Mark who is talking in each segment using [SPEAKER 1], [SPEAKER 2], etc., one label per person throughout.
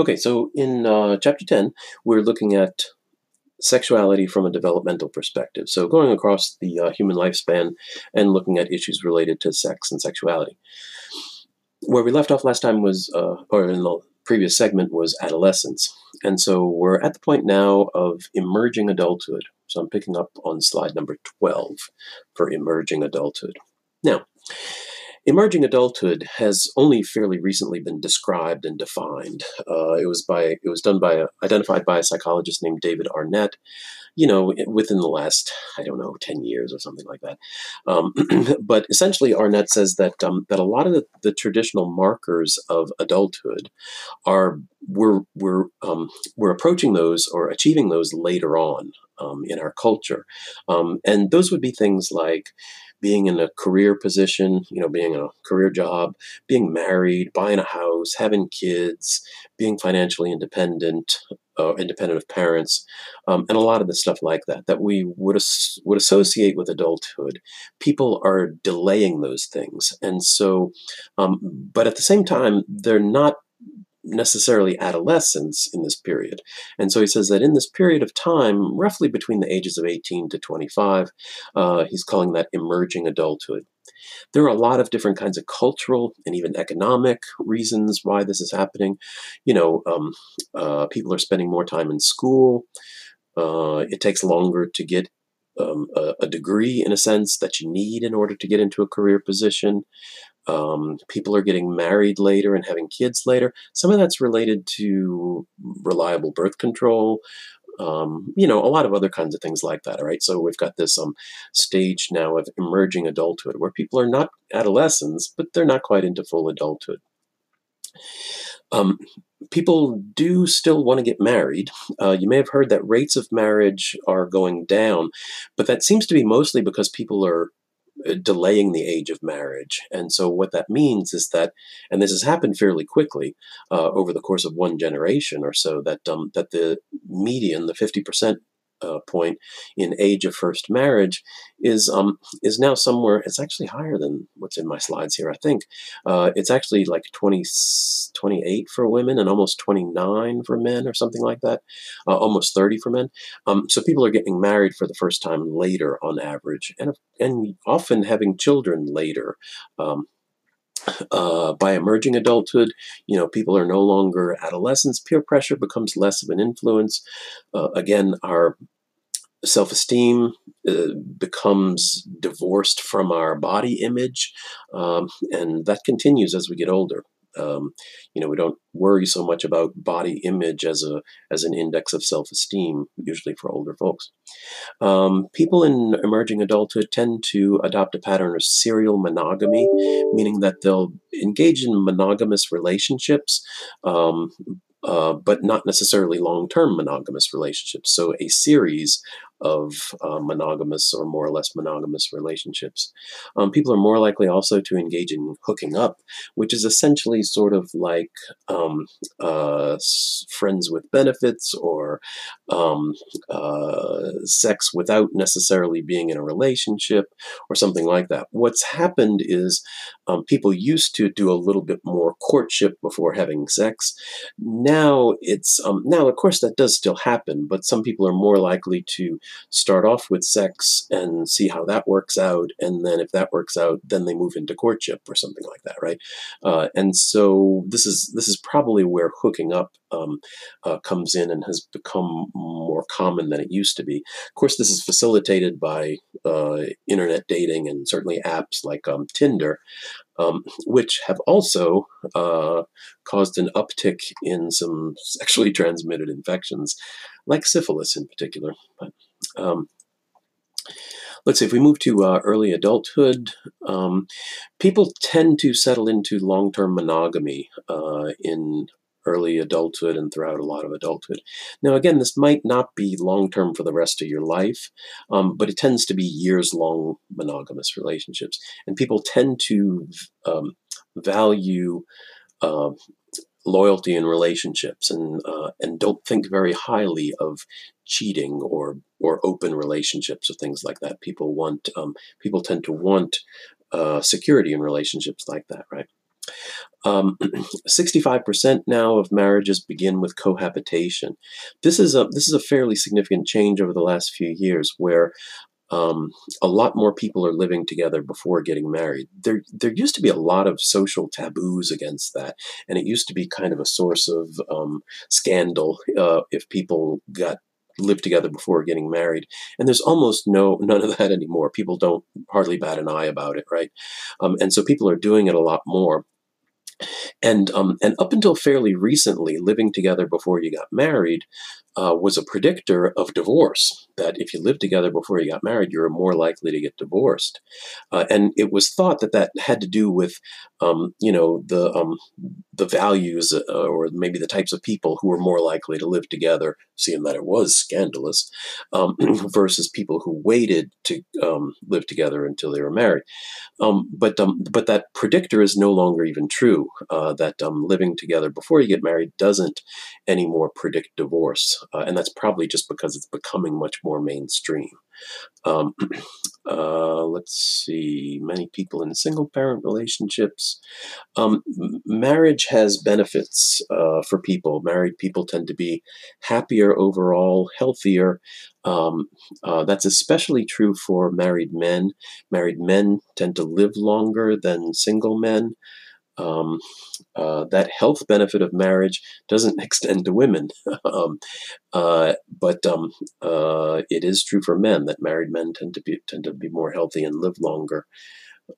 [SPEAKER 1] Okay, so in uh, chapter 10, we're looking at sexuality from a developmental perspective. So going across the uh, human lifespan and looking at issues related to sex and sexuality. Where we left off last time was, uh, or in the previous segment, was adolescence. And so we're at the point now of emerging adulthood. So I'm picking up on slide number 12 for emerging adulthood. Now, Emerging adulthood has only fairly recently been described and defined. Uh, it was by it was done by a, identified by a psychologist named David Arnett. You know, within the last I don't know ten years or something like that. Um, but essentially, Arnett says that um, that a lot of the, the, traditional markers of adulthood are we're we're um, we're approaching those or achieving those later on um, in our culture, um, and those would be things like being in a career position, you know, being in a career job, being married, buying a house, having kids, being financially independent, uh, independent of parents, um, and a lot of the stuff like that that we would as- would associate with adulthood. People are delaying those things, and so, um, but at the same time, they're not necessarily adolescence in this period. And so he says that in this period of time, roughly between the ages of 18 to 25, uh, he's calling that emerging adulthood. There are a lot of different kinds of cultural and even economic reasons why this is happening. You know, um, uh, people are spending more time in school. Uh, it takes longer to get um, a, a, degree, in a sense, that you need in order to get into a career position. Um, people are getting married later and having kids later. Some of that's related to reliable birth control. Um, you know, a lot of other kinds of things like that. All right. So we've got this um, stage now of emerging adulthood where people are not adolescents, but they're not quite into full adulthood. Um, people do still want to get married. Uh, you may have heard that rates of marriage are going down, but that seems to be mostly because people are delaying the age of marriage. And so, what that means is that, and this has happened fairly quickly uh, over the course of one generation or so, that um, that the median, the fifty percent uh, point in age of first marriage is um, is now somewhere. It's actually higher than what's in my slides here. I think uh, it's actually like 20, 28 for women and almost 29 for men, or something like that. Uh, almost 30 for men. Um, so people are getting married for the first time later on average, and and often having children later. Um, uh, by emerging adulthood, you know, people are no longer adolescents. Peer pressure becomes less of an influence. Uh, again, our self esteem uh, becomes divorced from our body image, um, and that continues as we get older. Um, you know, we don't worry so much about body image as a as an index of self esteem, usually for older folks. Um, people in emerging adulthood tend to adopt a pattern of serial monogamy, meaning that they'll engage in monogamous relationships, um, uh, but not necessarily long term monogamous relationships. So, a series of uh, monogamous or more or less monogamous relationships. Um, people are more likely also to engage in hooking up, which is essentially sort of like um, uh, friends with benefits or um, uh, sex without necessarily being in a relationship or something like that. What's happened is um, people used to do a little bit more courtship before having sex. Now it's um, now, of course, that does still happen, but some people are more likely to start off with sex and see how that works out, and then if that works out, then they move into courtship or something like that, right? Uh, and so this is this is probably where hooking up um, uh, comes in and has become more common than it used to be. Of course, this is facilitated by uh, internet dating and certainly apps like um, Tinder. Um, which have also uh, caused an uptick in some sexually transmitted infections, like syphilis in particular. But um, let's see, if we move to uh, early adulthood, um, people tend to settle into long term monogamy uh, in early adulthood and throughout a lot of adulthood. Now, again, this might not be long term for the rest of your life, um, but it tends to be years long monogamous relationships. And people tend to um, value uh, loyalty in relationships and uh, and don't think very highly of cheating or or open relationships or things like that. People want um, people tend to want uh, security in relationships like that, right? Um, 65% now of marriages begin with cohabitation. This is a this is a fairly significant change over the last few years, where um, a lot more people are living together before getting married. There, there used to be a lot of social taboos against that, and it used to be kind of a source of um, scandal uh, if people got lived together before getting married. And there's almost no none of that anymore. People don't hardly bat an eye about it, right? Um, and so people are doing it a lot more. And um, and up until fairly recently, living together before you got married uh, was a predictor of divorce. That if you lived together before you got married, you were more likely to get divorced. Uh, and it was thought that that had to do with, um, you know, the um, the values uh, or maybe the types of people who were more likely to live together, seeing that it was scandalous, um, versus people who waited to um, live together until they were married. Um, but but that predictor is no longer even true. Uh, that living together before you get married doesn't anymore predict divorce uh, and that's probably just because it's becoming much more mainstream. Um, uh, let's see, many people in single parent relationships. Um, marriage has benefits uh, for people. Married people tend to be happier overall, healthier. Um, uh, that's especially true for married men. Married men tend to live longer than single men um, uh, that health benefit of marriage doesn't extend to women. um, uh, but um, uh, it is true for men that married men tend to be tend to be more healthy and live longer.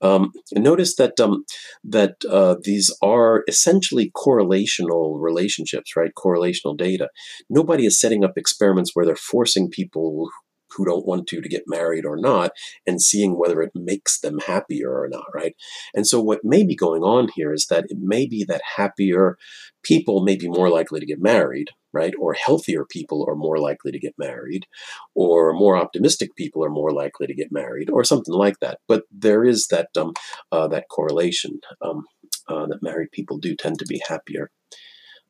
[SPEAKER 1] Um, notice that um, that uh, these are essentially correlational relationships, right? Correlational data. Nobody is setting up experiments where they're forcing people who don't want to to get married or not and seeing whether it makes them happier or not right and so what may be going on here is that it may be that happier people may be more likely to get married right or healthier people are more likely to get married or more optimistic people are more likely to get married or something like that but there is that um, uh, that correlation um, uh, that married people do tend to be happier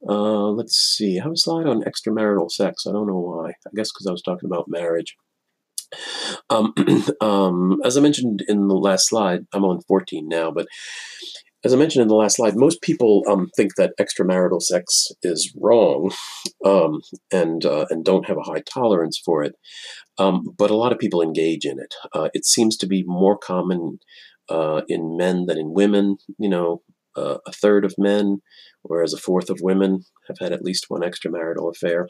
[SPEAKER 1] uh, let's see. I have a slide on extramarital sex. I don't know why. I guess because I was talking about marriage. Um, um, as I mentioned in the last slide, I'm on 14 now, but as I mentioned in the last slide, most people um, think that extramarital sex is wrong um, and uh, and don't have a high tolerance for it. Um, but a lot of people engage in it. Uh, it seems to be more common uh, in men than in women. You know, uh, a third of men, whereas a fourth of women have had at least one extramarital affair.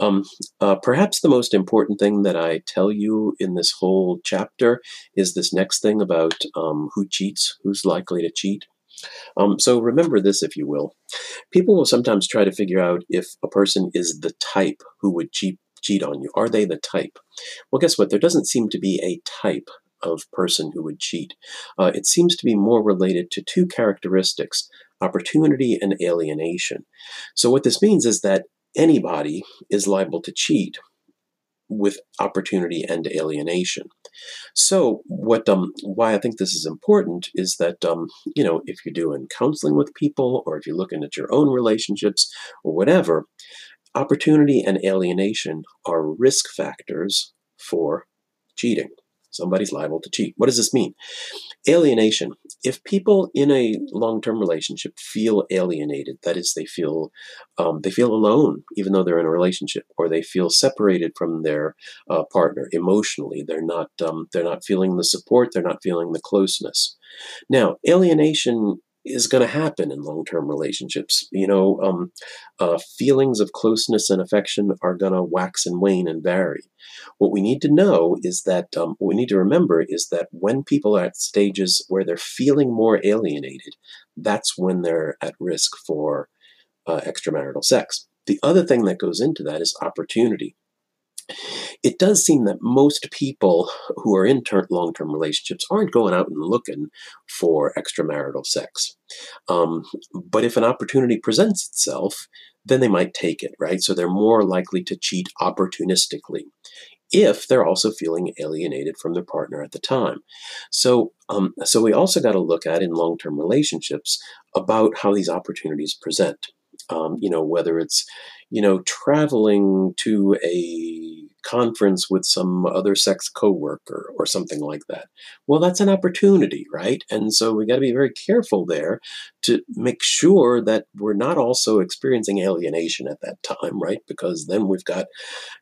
[SPEAKER 1] Um, uh, perhaps the most important thing that I tell you in this whole chapter is this next thing about um, who cheats, who's likely to cheat. Um, so remember this, if you will. People will sometimes try to figure out if a person is the type who would cheat cheat on you. Are they the type? Well, guess what? There doesn't seem to be a type of person who would cheat. Uh, it seems to be more related to two characteristics opportunity and alienation. So, what this means is that anybody is liable to cheat with opportunity and alienation. So, what um, why I think this is important is that um, you know if you're doing counseling with people, or if you're looking at your own relationships, or whatever, opportunity and alienation are risk factors for cheating somebody's liable to cheat. What does this mean? Alienation. If people in a long-term relationship feel alienated, that is, they feel um, they feel alone, even though they're in a relationship, or they feel separated from their uh, partner emotionally, they're not um, they're not feeling the support, they're not feeling the closeness. Now, alienation is going to happen in long-term relationships. You know, um, uh, feelings of closeness and affection are going to wax and wane and vary. What we need to know is that um, what we need to remember is that when people are at stages where they're feeling more alienated, that's when they're at risk for uh, extramarital sex. The other thing that goes into that is opportunity it does seem that most people who are in ter- long term relationships aren't going out and looking for extramarital sex. Um, but if an opportunity presents itself, then they might take it, right? So they're more likely to cheat opportunistically if they're also feeling alienated from their partner at the time. So, um, so we also got to look at in long-term relationships about how these opportunities present. Um, you know, whether it's you know traveling to a conference with some other sex coworker or something like that. Well, that's an opportunity, right? And so we got to be very careful there to make sure that we're not also experiencing alienation at that time, right? Because then we've got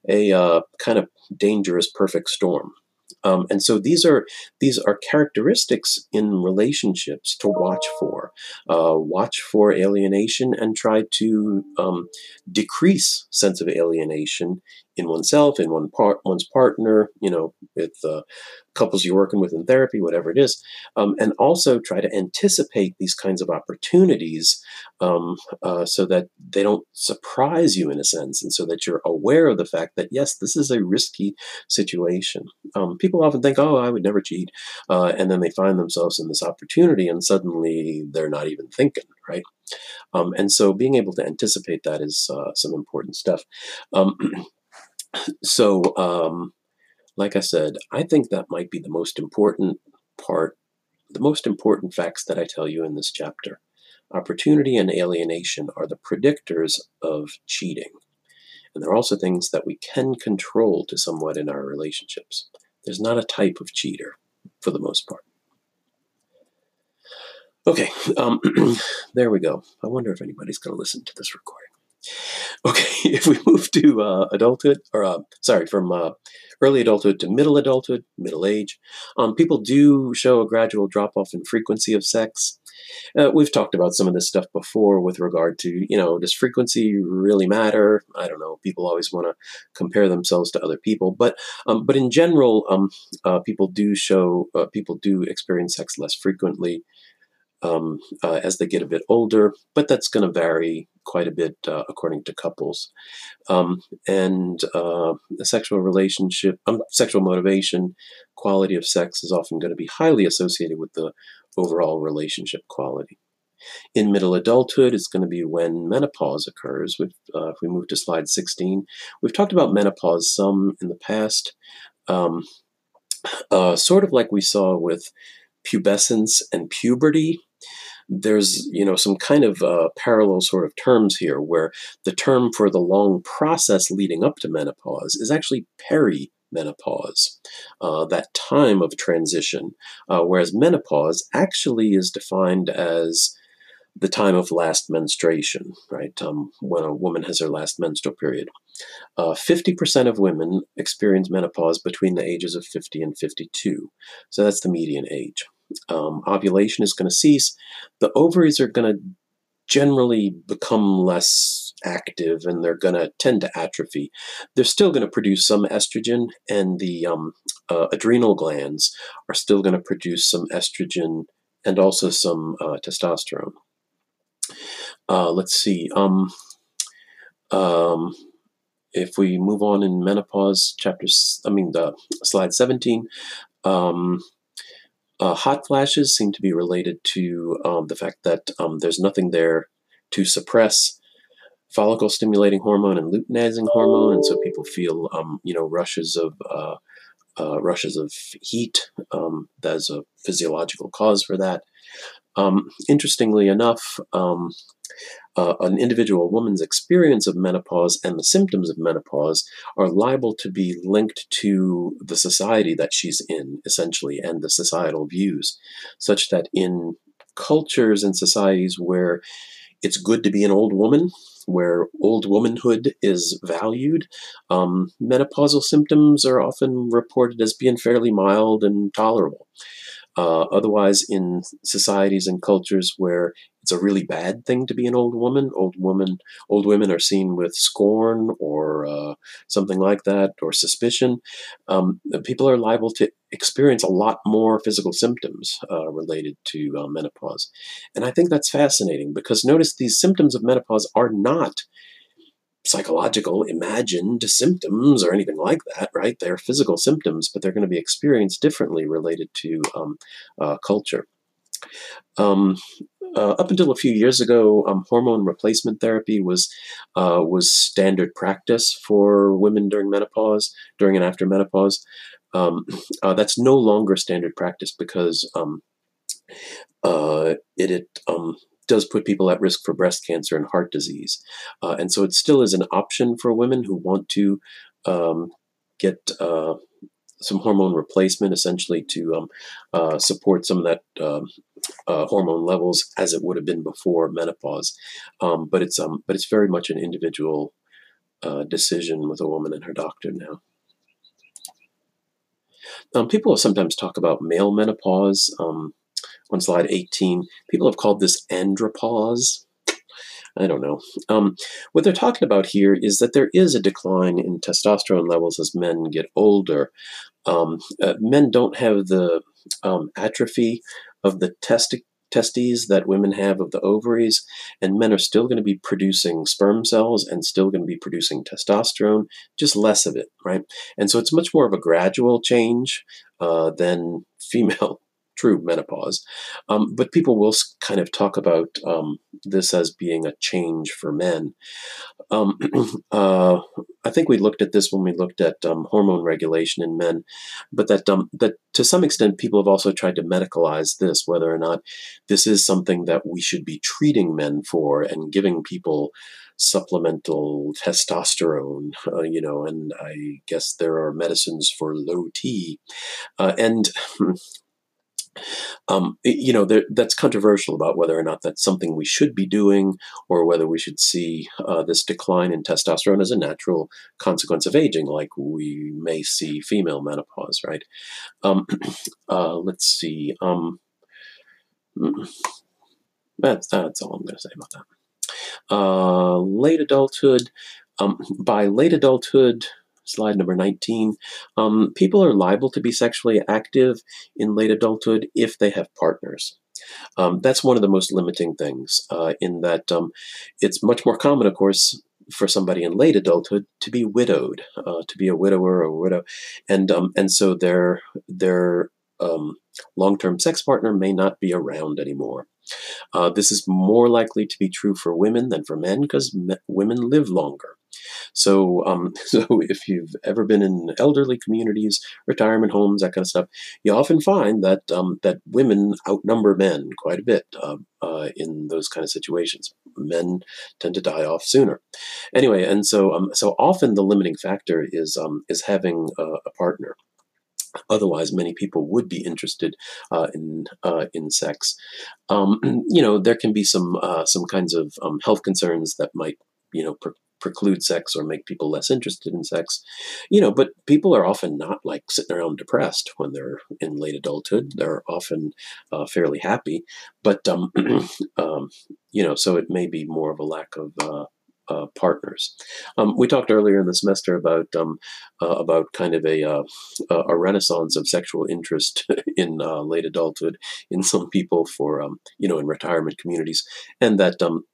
[SPEAKER 1] a uh, kind of dangerous perfect storm. Um, and so these are these are characteristics in relationships to watch for. Uh, watch for alienation and try to um, decrease sense of alienation in oneself, in one part, one's partner, you know, with uh, couples you're working with in therapy, whatever it is, um, and also try to anticipate these kinds of opportunities um, uh, so that they don't surprise you in a sense, and so that you're aware of the fact that yes, this is a risky situation. Um, people often think, "Oh, I would never cheat," uh, and then they find themselves in this opportunity, and suddenly they're not even thinking, right? Um, and so, being able to anticipate that is uh, some important stuff. So, um, like I said, I think that might be the most important part, the most important facts that I tell you in this chapter. Opportunity and alienation are the predictors of cheating. And they're also things that we can control to somewhat in our relationships. There's not a type of cheater for the most part. Okay, um, there we go. I wonder if anybody's going to listen to this recording. Okay, if we move to uh, adulthood, or uh, sorry, from uh, early adulthood to middle adulthood, middle age, um, people do show a gradual drop off in frequency of sex. Uh, we've talked about some of this stuff before with regard to, you know, does frequency really matter? I don't know. People always want to compare themselves to other people, but um, but in general, um, uh, people do show uh, people do experience sex less frequently um, uh, as they get a bit older, but that's going to vary quite a bit uh, according to couples. Um, and uh, sexual relationship, um, sexual motivation, quality of sex is often going to be highly associated with the overall relationship quality. In middle adulthood, it's going to be when menopause occurs. Uh, if we move to slide 16, we've talked about menopause some in the past, um, uh, sort of like we saw with pubescence and puberty there's you know some kind of uh, parallel sort of terms here where the term for the long process leading up to menopause is actually perimenopause, uh, that time of transition, uh, whereas menopause actually is defined as the time of last menstruation, right? Um, when a woman has her last menstrual period. Uh, 50% of women experience menopause between the ages of 50 and 52. So that's the median age um, ovulation is going to cease, the ovaries are going to generally become less active and they're going to tend to atrophy. They're still going to produce some estrogen, and the um, uh, adrenal glands are still going to produce some estrogen and also some uh, testosterone. Uh, let's see. Um, um, if we move on in menopause, chapter, I mean, the slide 17, um, uh, hot flashes seem to be related to um, the fact that um, there's nothing there to suppress follicle stimulating hormone and luteinizing hormone, and so people feel um, you know rushes of uh, uh, rushes of heat. Um, there's a physiological cause for that. Um, interestingly enough, um, uh, an individual woman's experience of menopause and the symptoms of menopause are liable to be linked to the society that she's in, essentially, and the societal views, such that in cultures and societies where it's good to be an old woman, where old womanhood is valued, um, menopausal symptoms are often reported as being fairly mild and tolerable. Uh, otherwise, in societies and cultures where it's a really bad thing to be an old woman, old woman, old women are seen with scorn or uh, something like that, or suspicion. Um, people are liable to experience a lot more physical symptoms uh, related to uh, menopause, and I think that's fascinating because notice these symptoms of menopause are not psychological, imagined symptoms or anything like that, right? They're physical symptoms, but they're going to be experienced differently related to um, uh, culture. Um, uh, up until a few years ago, um, hormone replacement therapy was uh, was standard practice for women during menopause, during and after menopause. Um, uh, that's no longer standard practice because um, uh, it, it um, does put people at risk for breast cancer and heart disease. Uh, and so it still is an option for women who want to um, get uh, some hormone replacement, essentially to um, uh, support some of that um, uh, hormone levels as it would have been before menopause. Um, but it's um, but it's very much an individual uh, decision with a woman and her doctor now. Um, people sometimes talk about male menopause. Um, on slide 18, people have called this andropause. I don't know. Um, what they're talking about here is that there is a decline in testosterone levels as men get older. Um, uh, men don't have the um, atrophy of the testes that women have of the ovaries, and men are still going to be producing sperm cells and still going to be producing testosterone, just less of it, right? And so it's much more of a gradual change uh, than female true menopause. Um, but people will kind of talk about um, this as being a change for men. Um, uh, I think we looked at this when we looked at um, hormone regulation in men, but that um, that to some extent people have also tried to medicalize this, whether or not this is something that we should be treating men for and giving people supplemental testosterone, uh, you know, and I guess there are medicines for low T. Uh, and um, you know, there, that's controversial about whether or not that's something we should be doing or whether we should see uh, this decline in testosterone as a natural consequence of aging, like we may see female menopause, right? Um, uh, let's see. Um, mm, that's, that's all I'm going to say about that. Uh, late adulthood. Um, by late adulthood, slide number 19, um, people are liable to be sexually active in late adulthood if they have partners. Um, that's one of the most limiting things, uh, in that um, it's much more common, of course, for somebody in late adulthood to be widowed, uh, to be a widower or a widow, and um, and so their their um, long-term sex partner may not be around anymore. Uh, this is more likely to be true for women than for men because me- women live longer. So, um, so if you've ever been in elderly communities, retirement homes, that kind of stuff, you often find that um, that women outnumber men quite a bit uh, uh, in those kind of situations. Men tend to die off sooner. Anyway, and so um, so often the limiting factor is um, is having a, a partner. Otherwise, many people would be interested uh, in uh, in sex. Um, you know, there can be some uh, some kinds of um, health concerns that might you know pre- preclude sex or make people less interested in sex. You know, but people are often not like sitting around depressed when they're in late adulthood. They're often uh, fairly happy, but um, um, you know, so it may be more of a lack of uh, uh, partners. Um, we talked earlier in the semester about um, uh, about kind of a uh, a renaissance of sexual interest in uh, late adulthood in some people for um, you know in retirement communities, and that um,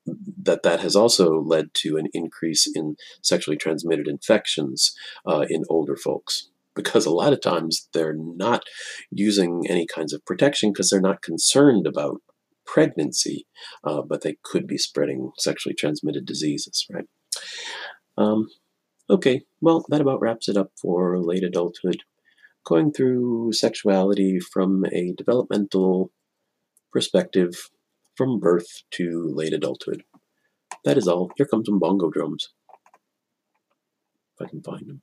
[SPEAKER 1] that that has also led to an increase in sexually transmitted infections uh, in older folks because a lot of times they're not using any kinds of protection because they're not concerned about pregnancy, uh, but they could be spreading sexually transmitted diseases, right? Um, okay, well, that about wraps it up for late adulthood. Going through sexuality from a developmental perspective from birth to late adulthood. That is all. Here comes some bongo drums. If I can find them.